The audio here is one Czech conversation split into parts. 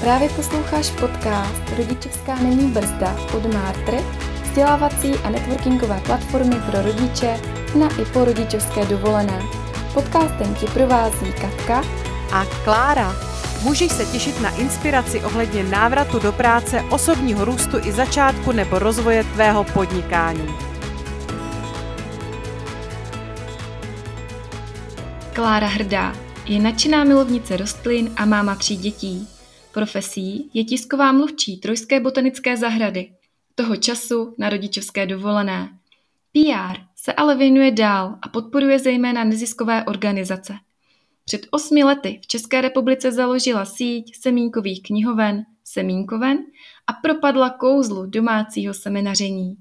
Právě posloucháš podcast Rodičovská není brzda od Martry, vzdělávací a networkingové platformy pro rodiče na i po rodičovské dovolené. Podcastem ti provází Katka a Klára. Můžeš se těšit na inspiraci ohledně návratu do práce, osobního růstu i začátku nebo rozvoje tvého podnikání. Klára Hrdá je nadšená milovnice rostlin a máma tří dětí. Profesí je tisková mluvčí Trojské botanické zahrady, toho času na rodičovské dovolené. PR se ale věnuje dál a podporuje zejména neziskové organizace. Před osmi lety v České republice založila síť semínkových knihoven Semínkoven a propadla kouzlu domácího seminaření.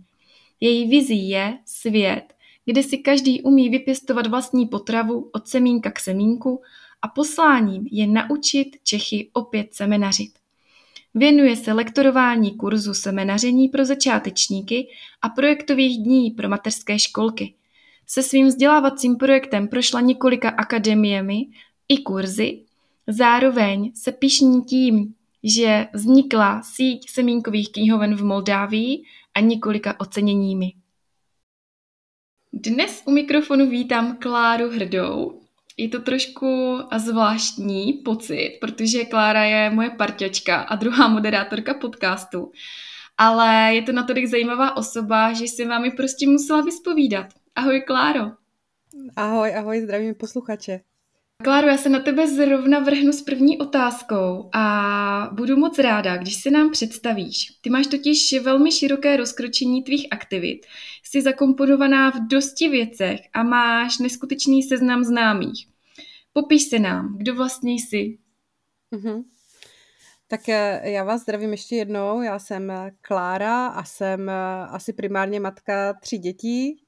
Její vizí je svět, kde si každý umí vypěstovat vlastní potravu od semínka k semínku a posláním je naučit Čechy opět semenařit. Věnuje se lektorování kurzu semenaření pro začátečníky a projektových dní pro mateřské školky. Se svým vzdělávacím projektem prošla několika akademiemi i kurzy, zároveň se pišní tím, že vznikla síť semínkových knihoven v Moldávii a několika oceněními. Dnes u mikrofonu vítám Kláru Hrdou. Je to trošku zvláštní pocit, protože Klára je moje parťačka a druhá moderátorka podcastu. Ale je to natolik zajímavá osoba, že jsem vám ji prostě musela vyspovídat. Ahoj Kláro. Ahoj, ahoj, zdravím posluchače. Kláro, já se na tebe zrovna vrhnu s první otázkou a budu moc ráda, když se nám představíš. Ty máš totiž velmi široké rozkročení tvých aktivit, jsi zakomponovaná v dosti věcech a máš neskutečný seznam známých. Popiš se nám, kdo vlastně jsi. Mm-hmm. Tak eh, já vás zdravím ještě jednou. Já jsem Klára a jsem eh, asi primárně matka tří dětí,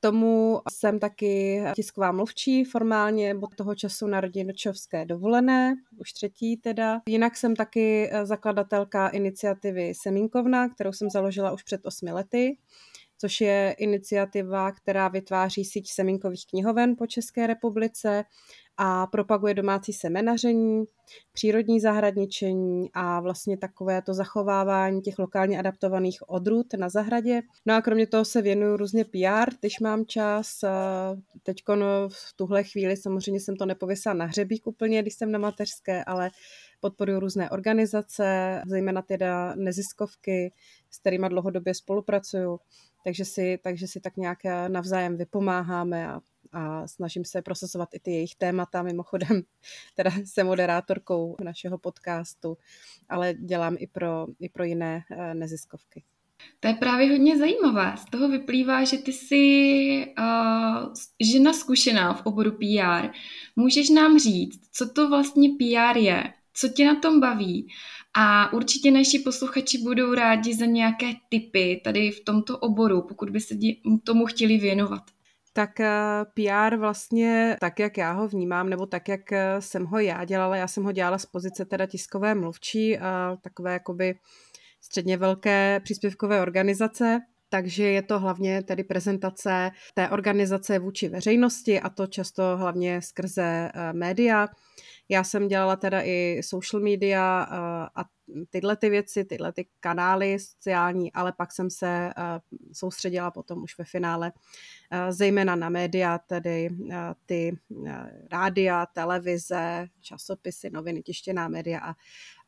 tomu jsem taky tisková mluvčí formálně od toho času na rodinočovské dovolené, už třetí teda. Jinak jsem taky eh, zakladatelka iniciativy Semínkovna, kterou jsem založila už před osmi lety což je iniciativa, která vytváří síť semínkových knihoven po České republice a propaguje domácí semenaření, přírodní zahradničení a vlastně takové to zachovávání těch lokálně adaptovaných odrůd na zahradě. No a kromě toho se věnuju různě PR, když mám čas. Teď v tuhle chvíli samozřejmě jsem to nepověsila na hřebík úplně, když jsem na mateřské, ale podporuji různé organizace, zejména teda neziskovky, s kterými dlouhodobě spolupracuju. Takže si, takže si tak nějak navzájem vypomáháme a a snažím se procesovat i ty jejich témata. Mimochodem, teda jsem moderátorkou našeho podcastu, ale dělám i pro, i pro jiné eh, neziskovky. To je právě hodně zajímavé. Z toho vyplývá, že ty jsi uh, žena zkušená v oboru PR. Můžeš nám říct, co to vlastně PR je? Co tě na tom baví? A určitě naši posluchači budou rádi za nějaké tipy tady v tomto oboru, pokud by se tomu chtěli věnovat tak eh, PR vlastně tak, jak já ho vnímám, nebo tak, jak eh, jsem ho já dělala, já jsem ho dělala z pozice teda tiskové mluvčí a takové jakoby středně velké příspěvkové organizace, takže je to hlavně tedy prezentace té organizace vůči veřejnosti a to často hlavně skrze eh, média. Já jsem dělala teda i social media a tyhle ty věci, tyhle ty kanály sociální, ale pak jsem se soustředila potom už ve finále zejména na média, tedy ty rádia, televize, časopisy, noviny, tištěná média a,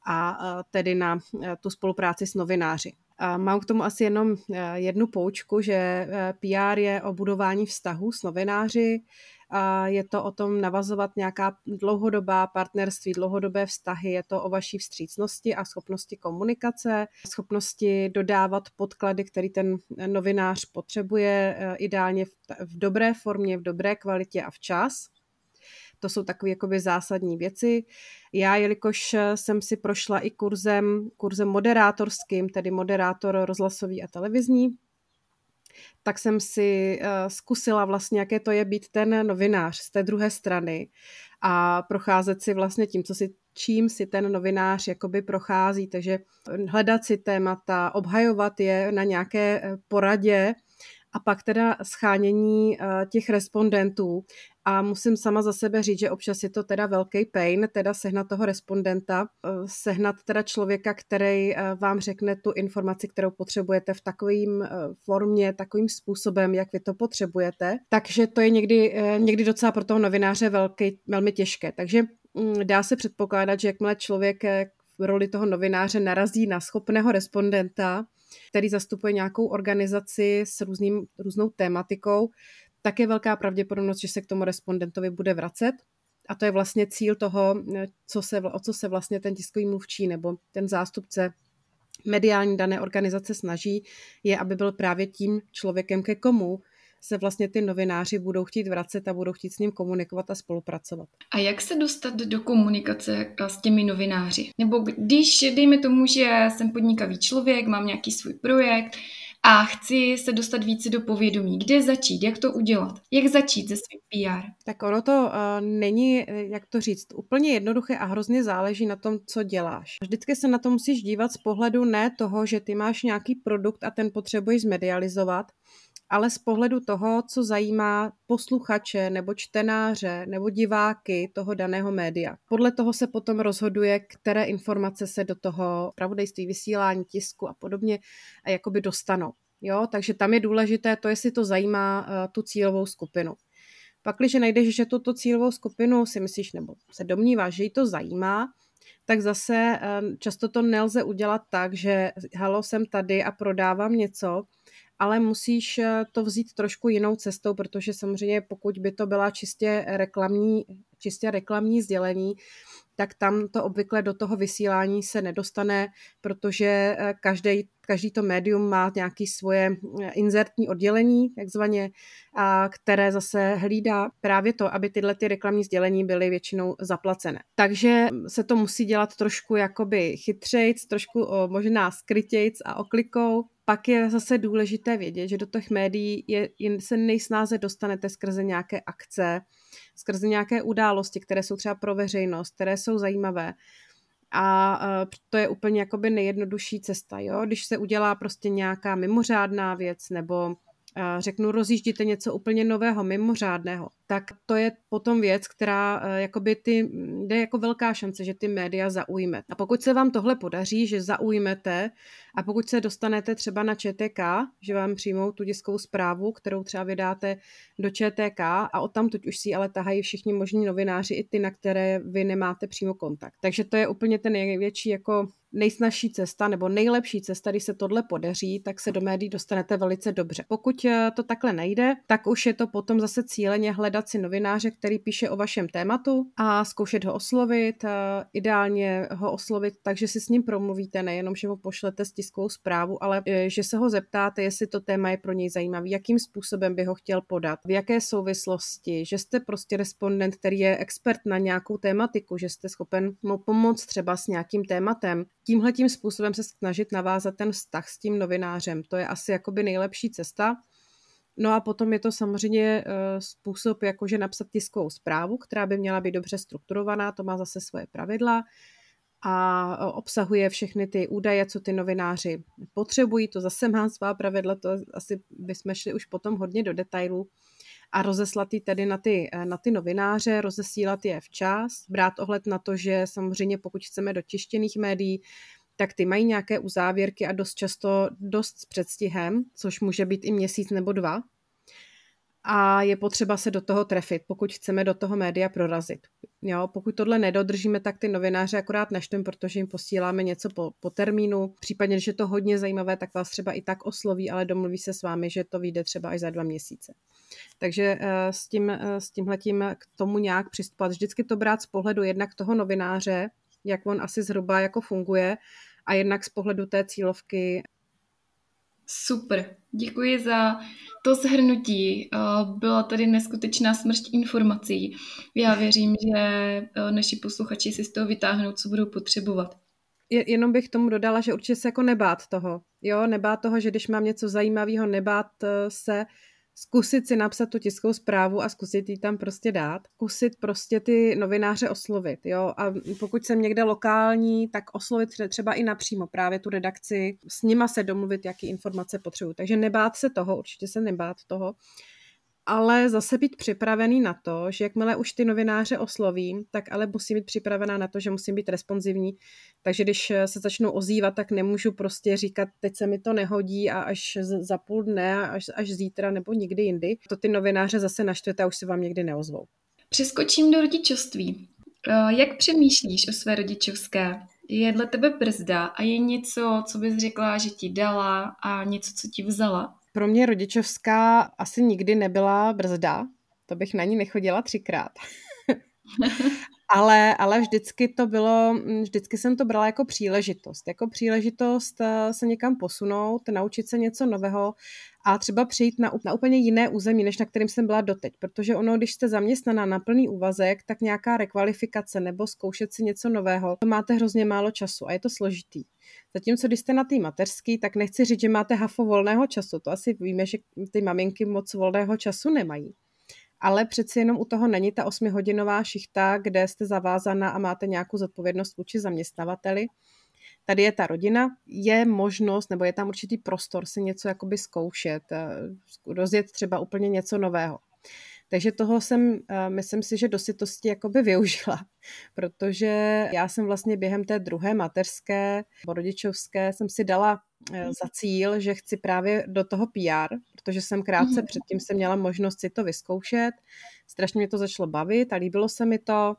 a tedy na tu spolupráci s novináři. A mám k tomu asi jenom jednu poučku, že PR je o budování vztahu s novináři, a je to o tom navazovat nějaká dlouhodobá partnerství, dlouhodobé vztahy, je to o vaší vstřícnosti a schopnosti komunikace, schopnosti dodávat podklady, který ten novinář potřebuje, eh, ideálně v dobré formě, v dobré kvalitě a včas. To jsou takové jakoby zásadní věci. Já, jelikož jsem si prošla i kurzem, kurzem moderátorským, tedy moderátor rozhlasový a televizní, tak jsem si uh, zkusila vlastně, jaké to je být ten novinář z té druhé strany a procházet si vlastně tím, co si čím si ten novinář jakoby prochází, takže hledat si témata, obhajovat je na nějaké eh, poradě a pak teda schánění těch respondentů. A musím sama za sebe říct, že občas je to teda velký pain, teda sehnat toho respondenta, sehnat teda člověka, který vám řekne tu informaci, kterou potřebujete v takovým formě, takovým způsobem, jak vy to potřebujete. Takže to je někdy, někdy docela pro toho novináře velký, velmi těžké. Takže mm, dá se předpokládat, že jakmile člověk v roli toho novináře narazí na schopného respondenta, který zastupuje nějakou organizaci s různým, různou tématikou, tak je velká pravděpodobnost, že se k tomu respondentovi bude vracet. A to je vlastně cíl toho, co se, o co se vlastně ten tiskový mluvčí nebo ten zástupce mediální dané organizace snaží, je, aby byl právě tím člověkem, ke komu se vlastně ty novináři budou chtít vracet a budou chtít s ním komunikovat a spolupracovat. A jak se dostat do komunikace s těmi novináři? Nebo když, dejme tomu, že jsem podnikavý člověk, mám nějaký svůj projekt, a chci se dostat více do povědomí. Kde začít? Jak to udělat? Jak začít se svým PR? Tak ono to uh, není, jak to říct, úplně jednoduché a hrozně záleží na tom, co děláš. Vždycky se na to musíš dívat z pohledu ne toho, že ty máš nějaký produkt a ten potřebuješ zmedializovat, ale z pohledu toho, co zajímá posluchače nebo čtenáře nebo diváky toho daného média. Podle toho se potom rozhoduje, které informace se do toho pravodejství, vysílání, tisku a podobně a jakoby dostanou. Jo, takže tam je důležité to, jestli to zajímá uh, tu cílovou skupinu. Pak, když najdeš, že tuto cílovou skupinu si myslíš nebo se domníváš, že ji to zajímá, tak zase uh, často to nelze udělat tak, že halo, jsem tady a prodávám něco, ale musíš eh, to vzít trošku jinou cestou, protože samozřejmě pokud by to byla čistě reklamní, čistě reklamní sdělení, tak tam to obvykle do toho vysílání se nedostane, protože každý, eh, každý to médium má nějaké svoje eh, inzertní oddělení, takzvaně, a které zase hlídá právě to, aby tyhle ty reklamní sdělení byly většinou zaplacené. Takže se to musí dělat trošku jakoby chytřejc, trošku možná skrytějc a oklikou, pak je zase důležité vědět, že do těch médií je, se nejsnáze dostanete skrze nějaké akce, skrze nějaké události, které jsou třeba pro veřejnost, které jsou zajímavé. A to je úplně jakoby nejjednodušší cesta, jo? Když se udělá prostě nějaká mimořádná věc nebo řeknu, rozjíždíte něco úplně nového, mimořádného, tak to je potom věc, která eh, jakoby ty, jde jako velká šance, že ty média zaujme. A pokud se vám tohle podaří, že zaujmete a pokud se dostanete třeba na ČTK, že vám přijmou tu diskovou zprávu, kterou třeba vydáte do ČTK a o tam už si ale tahají všichni možní novináři i ty, na které vy nemáte přímo kontakt. Takže to je úplně ten největší jako nejsnažší cesta nebo nejlepší cesta, když se tohle podaří, tak se do médií dostanete velice dobře. Pokud eh, to takhle nejde, tak už je to potom zase cíleně hledat si novináře, který píše o vašem tématu a zkoušet ho oslovit, eh, ideálně ho oslovit takže si s ním promluvíte, nejenom, že ho pošlete s tiskovou zprávu, ale eh, že se ho zeptáte, jestli to téma je pro něj zajímavý, jakým způsobem by ho chtěl podat, v jaké souvislosti, že jste prostě respondent, který je expert na nějakou tématiku, že jste schopen mu pomoct třeba s nějakým tématem, tímhle tím způsobem se snažit navázat ten vztah s tím novinářem. To je asi jakoby nejlepší cesta. No a potom je to samozřejmě eh, způsob, jakože napsat tiskovou zprávu, která by měla být dobře strukturovaná, to má zase svoje pravidla a eh, obsahuje všechny ty údaje, co ty novináři potřebují, to zase má svá pravidla, to asi bychom šli už potom hodně do detailů a rozeslat ji tedy na ty, eh, na ty novináře, rozesílat je včas, brát ohled na to, že samozřejmě pokud chceme do tištěných médií, tak ty mají nějaké uzávěrky a dost často dost s předstihem, což může být i měsíc nebo dva. A je potřeba se do toho trefit, pokud chceme do toho média prorazit. Jo, pokud tohle nedodržíme, tak ty novináře akorát neštem, protože jim posíláme něco po, po termínu. Případně, když je to hodně zajímavé, tak vás třeba i tak osloví, ale domluví se s vámi, že to vyjde třeba až za dva měsíce. Takže eh, s, tím, eh, s tímhletím k tomu nějak přistupovat. Vždycky to brát z pohledu jednak toho novináře, jak on asi zhruba jako funguje, a jednak z pohledu té cílovky. Super, děkuji za to shrnutí. Eh, byla tady neskutečná smršť informací. Já věřím, že naši posluchači si z toho vytáhnou, co budou potřebovat. Jenom bych tomu dodala, že určitě se jako nebát toho. Jo, nebát toho, že když mám něco zajímavého, nebát se zkusit si napsat tu tiskovou zprávu a zkusit ji tam prostě dát. Zkusit prostě ty novináře oslovit, jo. A pokud jsem někde lokální, tak oslovit třeba i napřímo právě tu redakci, s nima se domluvit, jaký informace potřebuji. Takže nebát se toho, určitě se nebát toho ale zase být připravený na to, že jakmile už ty novináře oslovím, tak ale musím být připravená na to, že musím být responsivní. Takže když se začnou ozývat, tak nemůžu prostě říkat, teď se mi to nehodí a až za půl dne, až, až zítra nebo nikdy jindy. To ty novináře zase naštvete a už se vám někdy neozvou. Přeskočím do rodičovství. Eh, jak přemýšlíš o své rodičovské? Je dle tebe brzda a je něco, co bys řekla, že ti dala a něco, co ti vzala? Pro mě rodičovská asi nikdy nebyla brzda, to bych na ní nechodila třikrát. ale, ale vždycky to bylo, vždycky jsem to brala jako příležitost. Jako příležitost eh, se někam posunout, naučit se něco nového a třeba přijít na, na úplně jiné území, než na kterým jsem byla doteď. Protože ono, když jste zaměstnaná na plný úvazek, tak nějaká rekvalifikace nebo zkoušet si něco nového, to máte hrozně málo času a je to složitý. Zatímco když jste na té mateřský, tak nechci říct, že máte hafo volného času. To asi víme, že ty maminky moc volného času nemají. Ale přeci jenom u toho není ta osmihodinová šichta, kde jste zavázaná a máte nějakou zodpovědnost vůči zaměstnavateli. Tady je ta rodina, je možnost, nebo je tam určitý prostor si něco jakoby zkoušet, eh, rozjet třeba úplně něco nového. Takže toho jsem, eh, myslím si, že do sytosti jakoby využila, protože já jsem vlastně během té druhé mateřské, rodičovské, jsem si dala eh, za cíl, že chci právě do toho PR, protože jsem krátce mm. předtím jsem měla možnost si to vyzkoušet. Strašně mě to začalo bavit a líbilo se mi to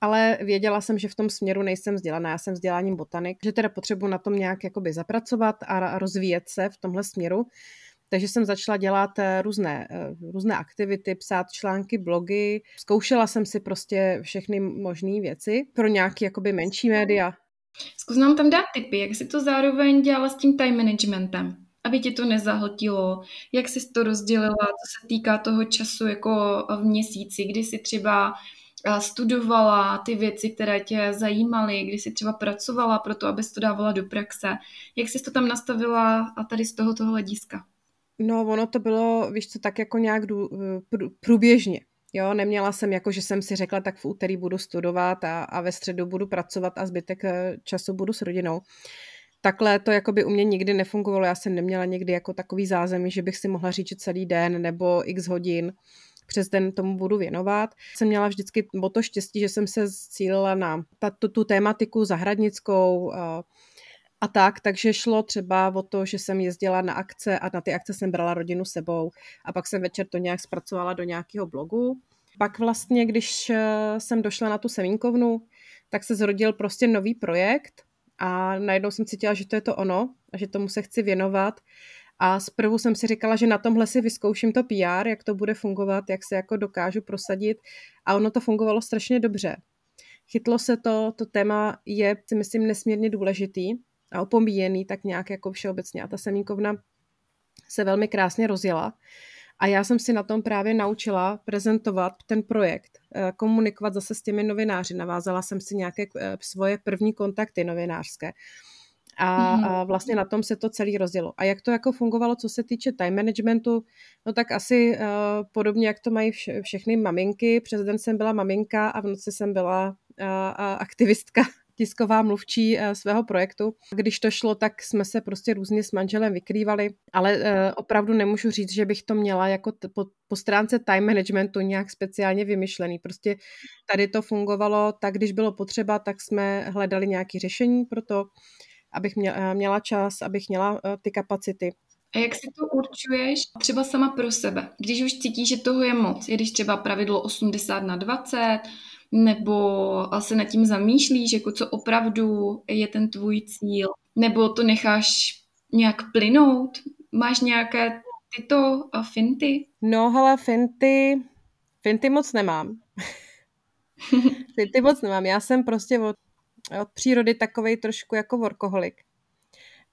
ale věděla jsem, že v tom směru nejsem vzdělaná. Já jsem vzděláním botanik, že teda potřebuji na tom nějak jakoby zapracovat a rozvíjet se v tomhle směru. Takže jsem začala dělat eh, různé, eh, různé aktivity, psát články, blogy. Zkoušela jsem si prostě všechny možné věci pro nějaký jakoby menší média. Zkus nám tam dát tipy, jak si to zároveň dělala s tím time managementem, aby ti to nezahltilo, jak jsi to rozdělila, co se týká toho času jako v měsíci, kdy si třeba studovala ty věci, které tě zajímaly, kdy jsi třeba pracovala pro to, abys to dávala do praxe. Jak jsi to tam nastavila a tady z tohoto hlediska? No, ono to bylo, víš co, tak jako nějak průběžně. Jo, neměla jsem jako, že jsem si řekla, tak v úterý budu studovat a, a ve středu budu pracovat a zbytek eh, času budu s rodinou. Takhle to jako by u mě nikdy nefungovalo. Já jsem neměla někdy jako takový zázemí, že bych si mohla říct, že celý den nebo x hodin přes den tomu budu věnovat. Jsem měla vždycky o to štěstí, že jsem se cílila na ta, tu, tu tématiku zahradnickou, a, tak, takže šlo třeba o to, že jsem jezdila na akce a na ty akce jsem brala rodinu sebou a pak jsem večer to nějak zpracovala do nějakého blogu. Pak vlastně, když eh, jsem došla na tu semínkovnu, tak se zrodil prostě nový projekt a najednou jsem cítila, že to je to ono a že tomu se chci věnovat a zprvu jsem si říkala, že na tomhle si vyzkouším to PR, jak to bude fungovat, jak se jako dokážu prosadit. A ono to fungovalo strašně dobře. Chytlo se to, to téma je, si myslím, nesmírně důležitý a opomíjený tak nějak jako všeobecně. A ta semínkovna se velmi krásně rozjela. A já jsem si na tom právě naučila prezentovat ten projekt, eh, komunikovat zase s těmi novináři. Navázala jsem si nějaké eh, svoje první kontakty novinářské. A, mm-hmm. a vlastně na tom se to celý rozdělo. A jak to jako fungovalo, co se týče time managementu, no tak asi uh, podobně, jak to mají vše, všechny maminky. Přes den jsem byla maminka a v noci jsem byla uh, aktivistka tisková mluvčí uh, svého projektu. Když to šlo, tak jsme se prostě různě s manželem vykrývali, ale uh, opravdu nemůžu říct, že bych to měla jako t- po, po stránce time managementu nějak speciálně vymyšlený. Prostě tady to fungovalo tak, když bylo potřeba, tak jsme hledali nějaké řešení pro to abych eh, měla čas, abych měla eh, ty kapacity. A jak si to určuješ třeba sama pro sebe? Když už cítíš, že toho je moc, když třeba pravidlo 80 na 20, nebo se nad tím zamýšlíš, jako co opravdu je ten tvůj cíl, nebo to necháš nějak plynout? Máš nějaké tyto finty? No, hele, finty, finty moc nemám. finty moc nemám. Já jsem prostě od od přírody takovej trošku jako workoholik.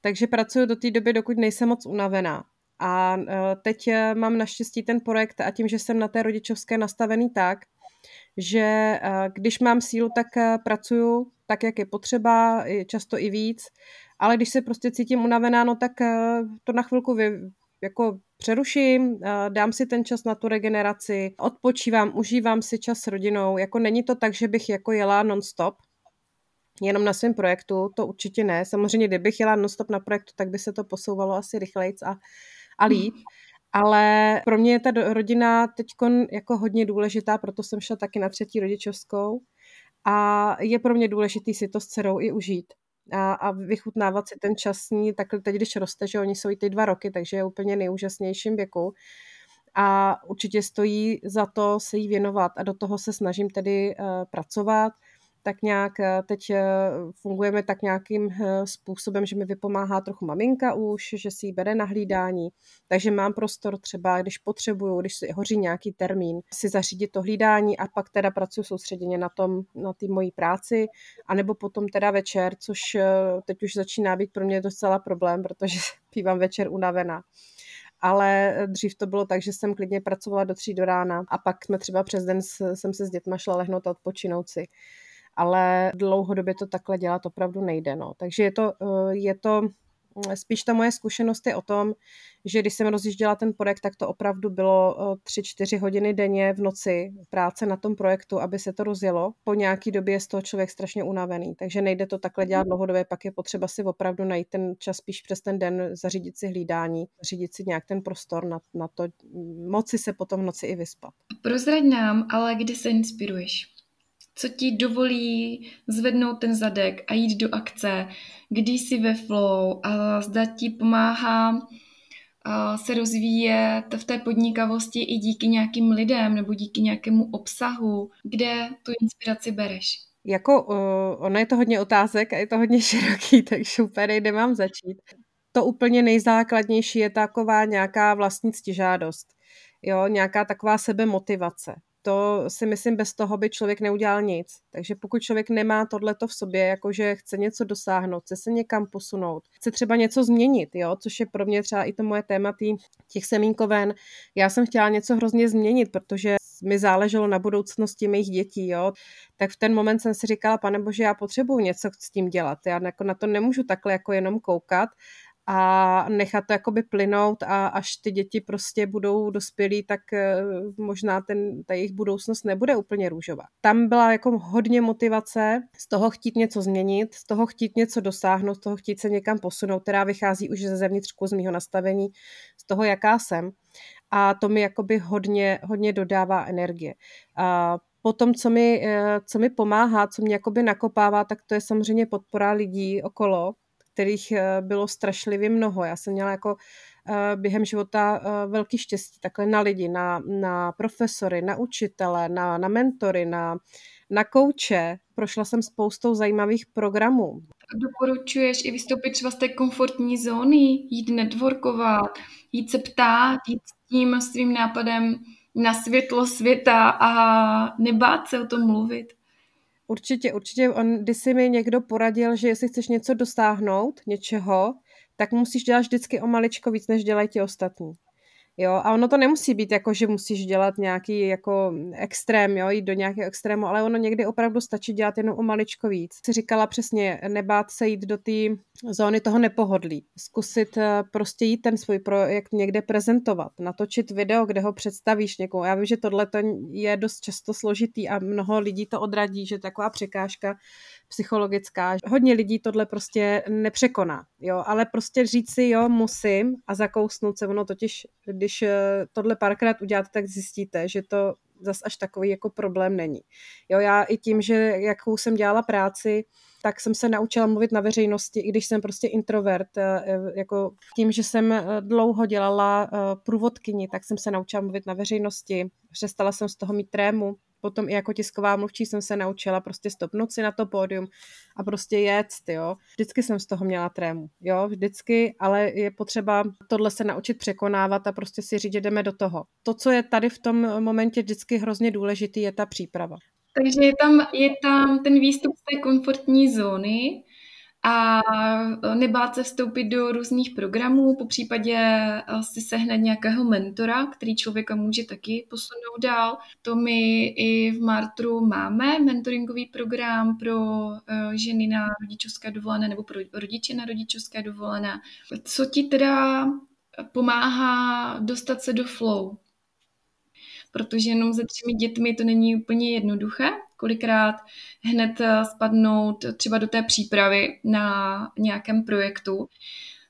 Takže pracuji do té doby, dokud nejsem moc unavená. A e, teď e, mám naštěstí ten projekt a tím, že jsem na té rodičovské nastavený tak, že e, když mám sílu, tak pracuju tak, jak je potřeba, často i víc, ale když se prostě cítím unavená, no tak to na chvilku vy, jako přeruším, dám si ten čas na tu regeneraci, odpočívám, užívám si čas s rodinou. Jako není to tak, že bych jako jela non-stop, jenom na svém projektu, to určitě ne. Samozřejmě, kdybych jela non-stop na projektu, tak by se to posouvalo asi rychlejc a, a líp. Ale pro mě je ta rodina teď jako hodně důležitá, proto jsem šla taky na třetí rodičovskou. A je pro mě důležitý si to s dcerou i užít a, a vychutnávat si ten čas ní, takhle teď, když roste, že oni jsou i ty dva roky, takže je úplně nejúžasnějším věku. A určitě stojí za to se jí věnovat a do toho se snažím tedy uh, pracovat tak nějak eh, teď eh, fungujeme tak nějakým eh, způsobem, že mi vypomáhá trochu maminka už, že si ji bere na hlídání, takže mám prostor třeba, když potřebuju, když si hoří nějaký termín, si zařídit to hlídání a pak teda pracuji soustředěně na tom, na té mojí práci, anebo potom teda večer, což teď už začíná být pro mě docela problém, protože bývám večer unavená. Ale dřív to bylo tak, že jsem klidně pracovala do tří do rána a pak jsme třeba přes den jsem se s dětma šla lehnout a odpočinout si ale dlouhodobě to takhle dělat opravdu nejde. No. Takže je to, eh, je to mm, spíš ta moje zkušenost je o tom, že když jsem rozjížděla ten projekt, tak to opravdu bylo 3-4 eh, hodiny denně v noci práce na tom projektu, aby se to rozjelo. Po nějaký době je z toho člověk strašně unavený, takže nejde to takhle dělat dlouhodobě, pak je potřeba si opravdu najít ten čas spíš přes ten den, zařídit si hlídání, zařídit si nějak ten prostor na, na to, moci se potom v noci i vyspat. Prozrať nám, ale kdy se inspiruješ? Co ti dovolí zvednout ten zadek a jít do akce, kdy jsi ve flow a zda ti pomáhá se rozvíjet v té podnikavosti i díky nějakým lidem nebo díky nějakému obsahu, kde tu inspiraci bereš? Jako, uh, ono je to hodně otázek a je to hodně široký, takže úplně kde mám začít. To úplně nejzákladnější je taková nějaká vlastní ctižádost. Jo, nějaká taková sebemotivace to si myslím, bez toho by člověk neudělal nic. Takže pokud člověk nemá tohleto v sobě, jakože chce něco dosáhnout, chce se někam posunout, chce třeba něco změnit, jo, což je pro mě třeba i to moje téma tý, těch semínkoven. Já jsem chtěla něco hrozně změnit, protože mi záleželo na budoucnosti mých dětí, jo, tak v ten moment jsem si říkala, pane bože, já potřebuju něco s tím dělat, já na to nemůžu takhle jako jenom koukat a nechat to jakoby plynout a až ty děti prostě budou dospělí, tak eh, možná ten, ta jejich budoucnost nebude úplně růžová. Tam byla jako hodně motivace z toho chtít něco změnit, z toho chtít něco dosáhnout, z toho chtít se někam posunout, která vychází už ze zevnitřku, z mého nastavení, z toho, jaká jsem. A to mi jakoby hodně, hodně dodává energie. A Potom, co mi, eh, co mi pomáhá, co mě jakoby nakopává, tak to je samozřejmě podpora lidí okolo, kterých eh, bylo strašlivě mnoho. Já jsem měla jako eh, během života eh, velký štěstí takhle na lidi, na, na profesory, na učitele, na, na mentory, na, na kouče. Prošla jsem spoustou zajímavých programů. Doporučuješ i vystoupit třeba z té komfortní zóny, jít networkovat, jít se ptát, jít s tím svým nápadem na světlo světa a nebát se o tom mluvit? Určitě, určitě. On, když si mi někdo poradil, že jestli chceš něco dosáhnout, něčeho, tak musíš dělat vždycky o maličko víc, než dělají ti ostatní. Jo, a ono to nemusí být jako, že musíš dělat nějaký jako extrém, jo, jít do nějakého extrému, ale ono někdy opravdu stačí dělat jenom o maličko víc. Jsi říkala přesně, nebát se jít do té zóny toho nepohodlí. Zkusit eh, prostě jít ten svůj projekt někde prezentovat, natočit video, kde ho představíš někomu. Já vím, že tohle je dost často složitý a mnoho lidí to odradí, že taková překážka psychologická. Hodně lidí tohle prostě nepřekoná, jo, ale prostě říct si, jo, musím a zakousnout se, ono totiž, když eh, tohle párkrát uděláte, tak zjistíte, že to zas až takový jako problém není. Jo, já i tím, že jakou jsem dělala práci, tak jsem se naučila mluvit na veřejnosti, i když jsem prostě introvert. Eh, jako tím, že jsem eh, dlouho dělala průvodkyni, tak jsem se naučila mluvit na veřejnosti. Přestala jsem z toho mít trému, potom i jako tisková mluvčí jsem se naučila prostě stopnout si na to pódium a prostě jet, jo. Vždycky jsem z toho měla trému, jo, vždycky, ale je potřeba tohle se naučit překonávat a prostě si říct, že jdeme do toho. To, co je tady v tom momentě vždycky hrozně důležitý, je ta příprava. Takže je tam, je tam ten výstup z té komfortní zóny, a e, nebát se vstoupit do různých programů, po případě e, si sehnat nějakého mentora, který člověka může taky posunout dál. To my i v Martru máme mentoringový program pro e, ženy na rodičovské dovolené nebo pro rodiče na rodičovské dovolené. Co ti teda pomáhá dostat se do flow. Protože jenom se třemi dětmi to není úplně jednoduché. Kolikrát hned eh, spadnout třeba do té přípravy na nějakém projektu.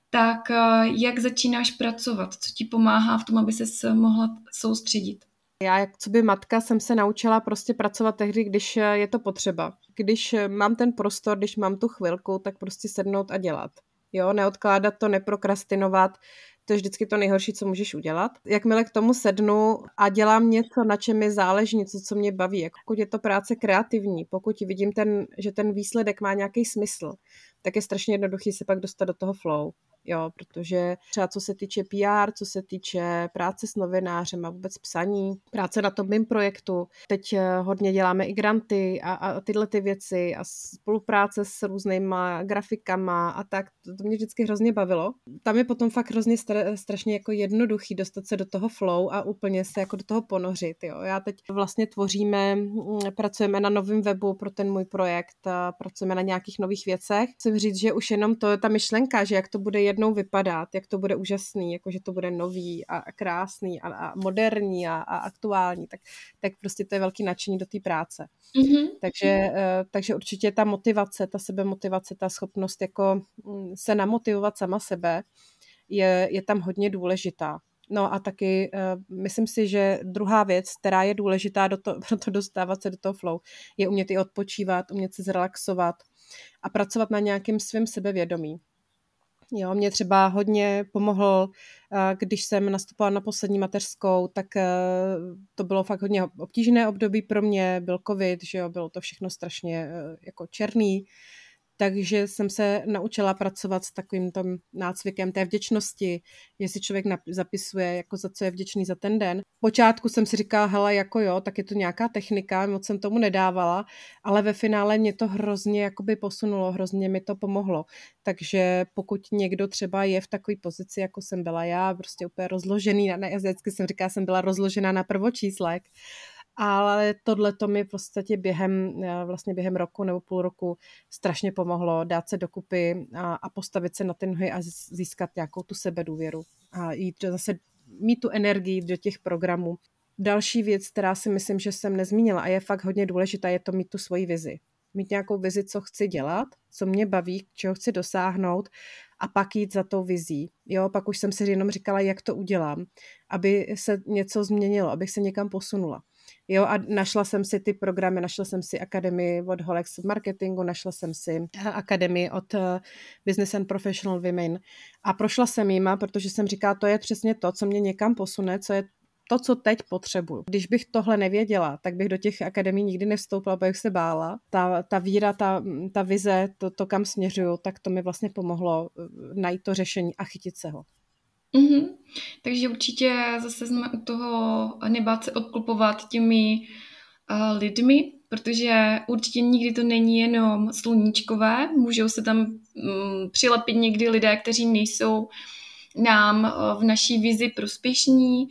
Tak eh, jak začínáš pracovat? Co ti pomáhá v tom, aby se mohla soustředit? Já, jak co by matka, jsem se naučila prostě pracovat tehdy, když eh, je to potřeba. Když mám ten prostor, když mám tu chvilku, tak prostě sednout a dělat. Jo, neodkládat to, neprokrastinovat, to je vždycky to nejhorší, co můžeš udělat. Jakmile k tomu sednu a dělám něco, na čem mi záleží, něco, co mě baví, jako pokud je to práce kreativní, pokud vidím, ten, že ten výsledek má nějaký smysl, tak je strašně jednoduchý se pak dostat do toho flow jo, protože třeba co se týče PR, co se týče práce s novinářem a vůbec psaní, práce na tom mým projektu, teď eh, hodně děláme i granty a, a tyhle ty věci a spolupráce s různýma grafikama a tak, to, to mě vždycky hrozně bavilo. Tam je potom fakt hrozně stra, strašně jako jednoduchý dostat se do toho flow a úplně se jako do toho ponořit, jo. Já teď vlastně tvoříme, mm, pracujeme na novém webu pro ten můj projekt, pracujeme na nějakých nových věcech. Chci říct, že už jenom to ta myšlenka, že jak to bude jednou vypadat, jak to bude úžasný, jako že to bude nový a, krásný a, a moderní a, a aktuální, tak, tak prostě to je velký nadšení do té práce. Mm-hmm. Takže, uh, takže určitě ta motivace, ta sebemotivace, ta schopnost jako mm, se namotivovat sama sebe je, je tam hodně důležitá. No a taky uh, myslím si, že druhá věc, která je důležitá do to, pro to dostávat se do toho flow, je umět i odpočívat, umět se zrelaxovat a pracovat na nějakém svém sebevědomí. Jo, mě třeba hodně pomohl, eh, když jsem nastupovala na poslední mateřskou, tak eh, to bylo fakt hodně obtížné období pro mě, byl covid, že jo, bylo to všechno strašně eh, jako černý, takže jsem se naučila pracovat s takovým tom nácvikem té vděčnosti, jestli člověk zapisuje, jako za co je vděčný za ten den. Počátku jsem si říkala, hele, jako jo, tak je to nějaká technika, moc jsem tomu nedávala, ale ve finále mě to hrozně jakoby posunulo, hrozně mi to pomohlo. Takže pokud někdo třeba je v takové pozici, jako jsem byla já, prostě úplně rozložený, na, na jazycky jsem říkala, jsem byla rozložená na prvočíslek, ale tohle to mi v podstatě během, eh, vlastně během roku nebo půl roku strašně pomohlo dát se dokupy a, a postavit se na ty nohy a získat nějakou tu sebedůvěru a jít zase mít tu energii do těch programů. Další věc, která si myslím, že jsem nezmínila a je fakt hodně důležitá, je to mít tu svoji vizi. Mít nějakou vizi, co chci dělat, co mě baví, čeho chci dosáhnout a pak jít za tou vizí. Jo, pak už jsem si jenom říkala, jak to udělám, aby se něco změnilo, abych se někam posunula. Jo, a našla jsem si ty programy, našla jsem si akademii od Holex Marketingu, našla jsem si eh, akademii od eh, Business and Professional Women a prošla jsem jima, protože jsem říkala, to je přesně to, co mě někam posune, co je to, co teď potřebuju. Když bych tohle nevěděla, tak bych do těch akademí nikdy nevstoupila, bych se bála. Ta, ta víra, ta, ta vize, to, to, kam směřuju, tak to mi vlastně pomohlo eh, najít to řešení a chytit se ho. Mm-hmm. Takže určitě zase jsme u toho nebát se odklopovat těmi uh, lidmi, protože určitě nikdy to není jenom sluníčkové, můžou se tam um, přilepit někdy lidé, kteří nejsou nám uh, v naší vizi prospěšní.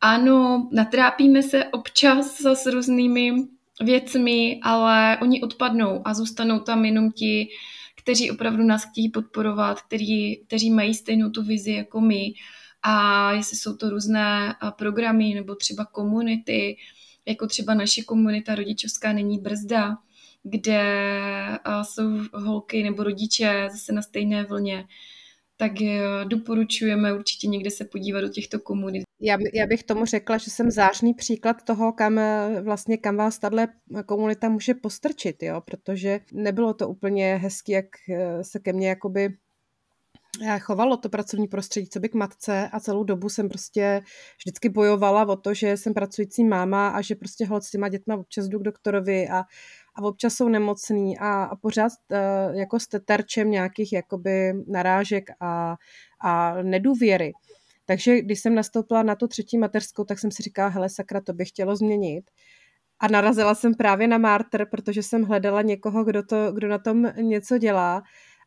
Ano, natrápíme se občas s různými věcmi, ale oni odpadnou a zůstanou tam jenom ti kteří opravdu nás chtějí podporovat, kteří, kteří mají stejnou tu vizi jako my. A jestli jsou to různé programy nebo třeba komunity, jako třeba naše komunita rodičovská není brzda, kde jsou holky nebo rodiče zase na stejné vlně, tak e, doporučujeme určitě někde se podívat do těchto komunit. Já, já bych tomu řekla, že jsem zářný příklad toho, kam e, vlastně kam vás tahle komunita může postrčit, jo, protože nebylo to úplně hezky, jak se ke mně jakoby chovalo to pracovní prostředí, co by k matce a celou dobu jsem prostě vždycky bojovala o to, že jsem pracující máma a že prostě hold s těma dětma občas jdu k doktorovi a, a občas jsou nemocný a, a pořád uh, jako jste terčem nějakých jakoby narážek a, a nedůvěry. Takže když jsem nastoupila na tu třetí mateřskou, tak jsem si říkala, hele sakra, to bych chtělo změnit. A narazila jsem právě na Martr, protože jsem hledala někoho, kdo, to, kdo na tom něco dělá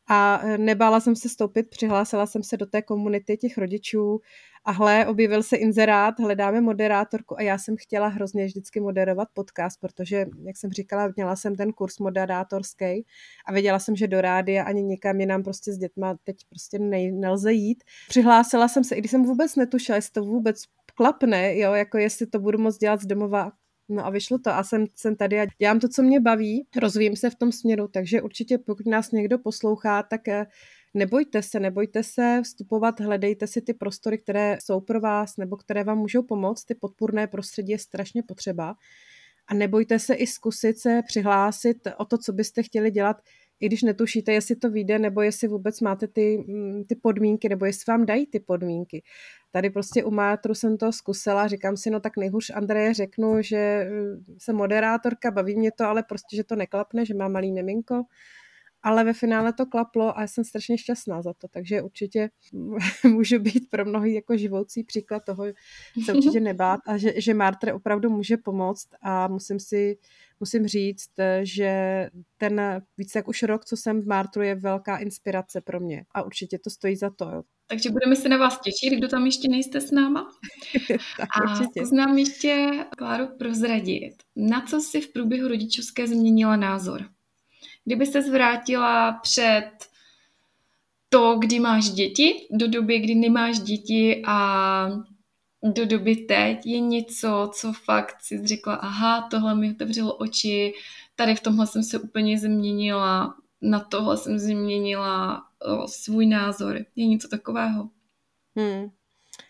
A nebála jsem se stoupit, přihlásila jsem se do té komunity těch rodičů a hle, objevil se inzerát, hledáme moderátorku a já jsem chtěla hrozně vždycky moderovat podcast, protože, jak jsem říkala, měla jsem ten kurz moderátorský a věděla jsem, že do rádia ani nikam jinam prostě s dětma teď prostě nej, nelze jít. Přihlásila jsem se, i když jsem vůbec netušila, jestli to vůbec klapne, jo, jako jestli to budu moct dělat z domova, No a vyšlo to a jsem, jsem tady a dělám to, co mě baví, rozvíjím se v tom směru, takže určitě pokud nás někdo poslouchá, tak eh, nebojte se, nebojte se vstupovat, hledejte si ty prostory, které jsou pro vás nebo které vám můžou pomoct, ty podpůrné prostředí je strašně potřeba. A nebojte se i zkusit se přihlásit o to, co byste chtěli dělat, i když netušíte, jestli to vyjde, nebo jestli vůbec máte ty, mm, ty podmínky, nebo jestli vám dají ty podmínky. Tady prostě u Mátru jsem to zkusila, říkám si, no tak nejhůř Andreje řeknu, že mm, jsem moderátorka, baví mě to, ale prostě, že to neklapne, že má malý miminko, ale ve finále to klaplo a jsem strašně šťastná za to, takže určitě můžu být pro mnohý jako živoucí příklad toho, se určitě nebát a že, že Martre opravdu může pomoct a musím si musím říct, že ten více jak už rok, co jsem v Martru, je velká inspirace pro mě a určitě to stojí za to. Jo. Takže budeme se na vás těšit, kdo tam ještě nejste s náma. tak a určitě. znám ještě, Kláru, prozradit, na co si v průběhu rodičovské změnila názor? Kdyby se zvrátila před to, kdy máš děti, do doby, kdy nemáš děti a do doby teď je něco, co fakt si řekla, aha, tohle mi otevřelo oči, tady v tomhle jsem se úplně změnila, na tohle jsem změnila o, svůj názor. Je něco takového? Hmm.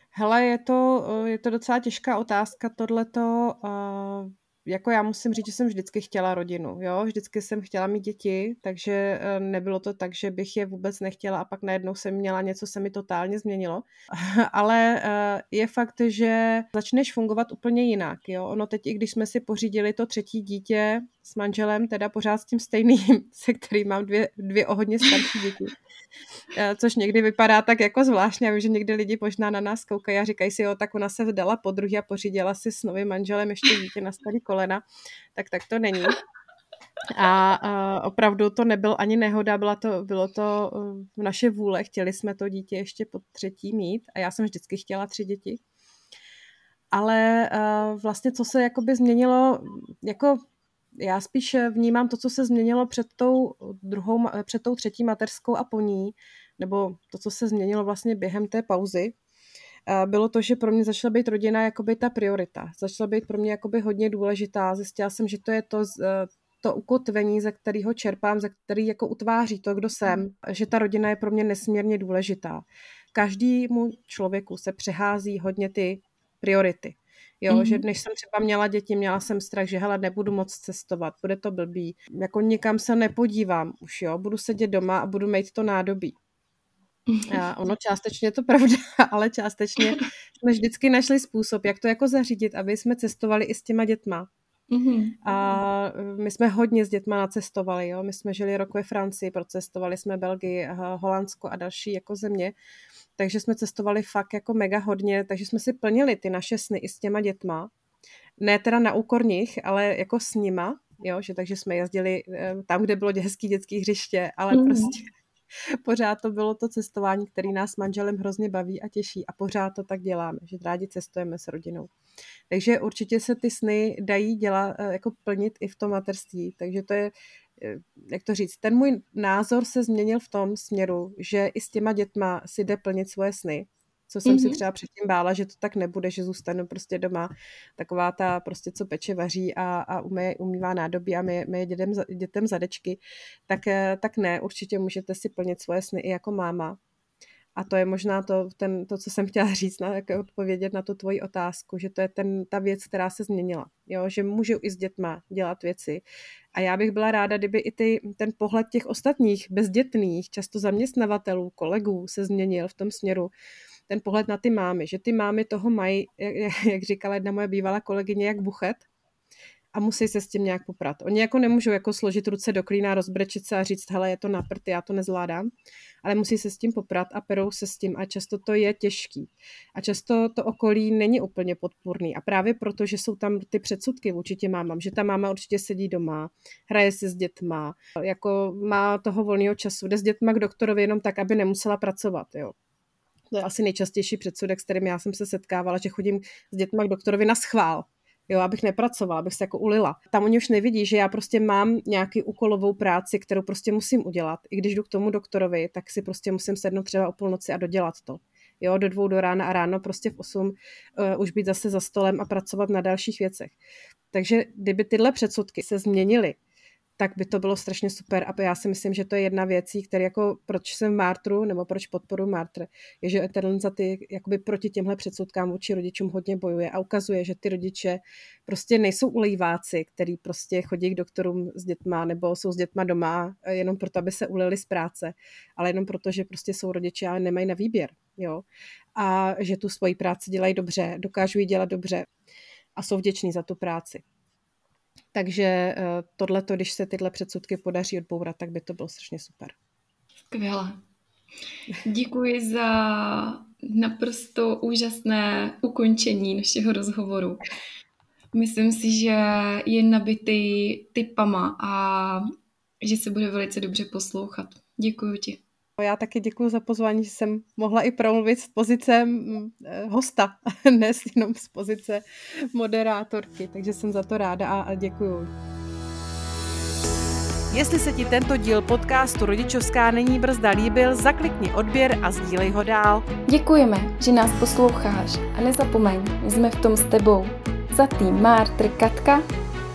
Hele, je to, je to docela těžká otázka, tohleto. Uh, jako já musím říct, že jsem vždycky chtěla rodinu, jo, vždycky jsem chtěla mít děti, takže eh, nebylo to tak, že bych je vůbec nechtěla a pak najednou jsem měla něco, se mi totálně změnilo, ale eh, je fakt, že začneš fungovat úplně jinak, jo, ono teď, i když jsme si pořídili to třetí dítě s manželem, teda pořád s tím stejným, se kterým mám dvě, dvě o hodně starší děti, Eh, což někdy vypadá tak jako zvláštně. Já vím, že někdy lidi možná na nás koukají a říkají si, jo, tak ona se vdala po druhé a pořídila si s novým manželem ještě dítě na starý kolena. Tak tak to není. A, a opravdu to nebyl ani nehoda, byla to, bylo to eh, v naše vůle. Chtěli jsme to dítě ještě po třetí mít a já jsem vždycky chtěla tři děti. Ale uh, vlastně co se jakoby změnilo, jako já spíš vnímám to, co se změnilo před tou druhou, před tou třetí mateřskou a po ní, nebo to, co se změnilo vlastně během té pauzy, bylo to, že pro mě začala být rodina jakoby ta priorita. Začala být pro mě jakoby hodně důležitá. Zjistila jsem, že to je to, to ukotvení, ze kterého čerpám, ze který jako utváří to, kdo jsem, že ta rodina je pro mě nesmírně důležitá. Každému člověku se přehází hodně ty priority. Jo, mm-hmm. že než jsem třeba měla děti, měla jsem strach, že hele, nebudu moc cestovat, bude to blbý, jako nikam se nepodívám už, jo, budu sedět doma a budu mít to nádobí. A ono částečně je to pravda, ale částečně jsme vždycky našli způsob, jak to jako zařídit, aby jsme cestovali i s těma dětma. Mm-hmm. A my jsme hodně s dětma nacestovali, jo. My jsme žili rok ve Francii, procestovali jsme Belgii, Holandsko a další jako země takže jsme cestovali fakt jako mega hodně, takže jsme si plnili ty naše sny i s těma dětma. Ne teda na úkor nich, ale jako s nima, jo, že takže jsme jezdili eh, tam, kde bylo hezký dětský hřiště, ale mm. prostě pořád to bylo to cestování, který nás s manželem hrozně baví a těší a pořád to tak děláme, že rádi cestujeme s rodinou. Takže určitě se ty sny dají dělat, eh, jako plnit i v tom materství, takže to je Eh, jak to říct, ten můj názor se změnil v tom směru, že i s těma dětma si jde plnit svoje sny, co jsem mm-hmm. si třeba předtím bála, že to tak nebude, že zůstanu prostě doma taková ta prostě, co peče vaří a, a umé, umývá nádobí a my, my dětem, dětem zadečky, tak, eh, tak ne, určitě můžete si plnit svoje sny i jako máma. A to je možná to, ten, to co jsem chtěla říct, na, jak odpovědět na tu tvoji otázku, že to je ten, ta věc, která se změnila. Jo? Že můžu i s dětma dělat věci. A já bych byla ráda, kdyby i ty, ten pohled těch ostatních bezdětných, často zaměstnavatelů, kolegů se změnil v tom směru, ten pohled na ty mámy, že ty mámy toho mají, jak, jak říkala jedna moje bývalá kolegyně, jak buchet, a musí se s tím nějak poprat. Oni jako nemůžou jako složit ruce do klína, rozbrečit se a říct, hele, je to na prty, já to nezvládám, ale musí se s tím poprat a perou se s tím a často to je těžký. A často to okolí není úplně podpůrný a právě proto, že jsou tam ty předsudky vůči těm mámám, že ta máma určitě sedí doma, hraje se s dětma, jako má toho volného času, jde s dětma k doktorovi jenom tak, aby nemusela pracovat, jo. To je asi nejčastější předsudek, s kterým já jsem se setkávala, že chodím s dětma k doktorovi na schvál, jo, abych nepracovala, abych se jako ulila. Tam oni už nevidí, že já prostě mám nějaký úkolovou práci, kterou prostě musím udělat. I když jdu k tomu doktorovi, tak si prostě musím sednout třeba o půlnoci a dodělat to. Jo, do dvou do rána a ráno prostě v osm uh, už být zase za stolem a pracovat na dalších věcech. Takže kdyby tyhle předsudky se změnily, tak by to bylo strašně super. A já si myslím, že to je jedna věcí, který jako proč jsem v Martru, nebo proč podporu Martr, je, že ten za ty jakoby proti těmhle předsudkám vůči rodičům hodně bojuje a ukazuje, že ty rodiče prostě nejsou ulejváci, který prostě chodí k doktorům s dětma nebo jsou s dětma doma jenom proto, aby se ulili z práce, ale jenom proto, že prostě jsou rodiče a nemají na výběr. Jo? A že tu svoji práci dělají dobře, dokážou ji dělat dobře a jsou vděční za tu práci. Takže eh, tohle, když se tyhle předsudky podaří odbourat, tak by to bylo strašně super. Skvěle. Děkuji za naprosto úžasné ukončení našeho rozhovoru. Myslím si, že je nabitý typama a že se bude velice dobře poslouchat. Děkuji ti. Já taky děkuji za pozvání, že jsem mohla i promluvit z pozice eh, hosta, ne jenom z pozice moderátorky, takže jsem za to ráda a děkuji. Jestli se ti tento díl podcastu Rodičovská není brzda líbil, zaklikni odběr a sdílej ho dál. Děkujeme, že nás posloucháš a nezapomeň, jsme v tom s tebou. Za tým Mártr Katka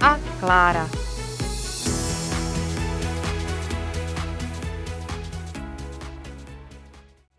a Klára.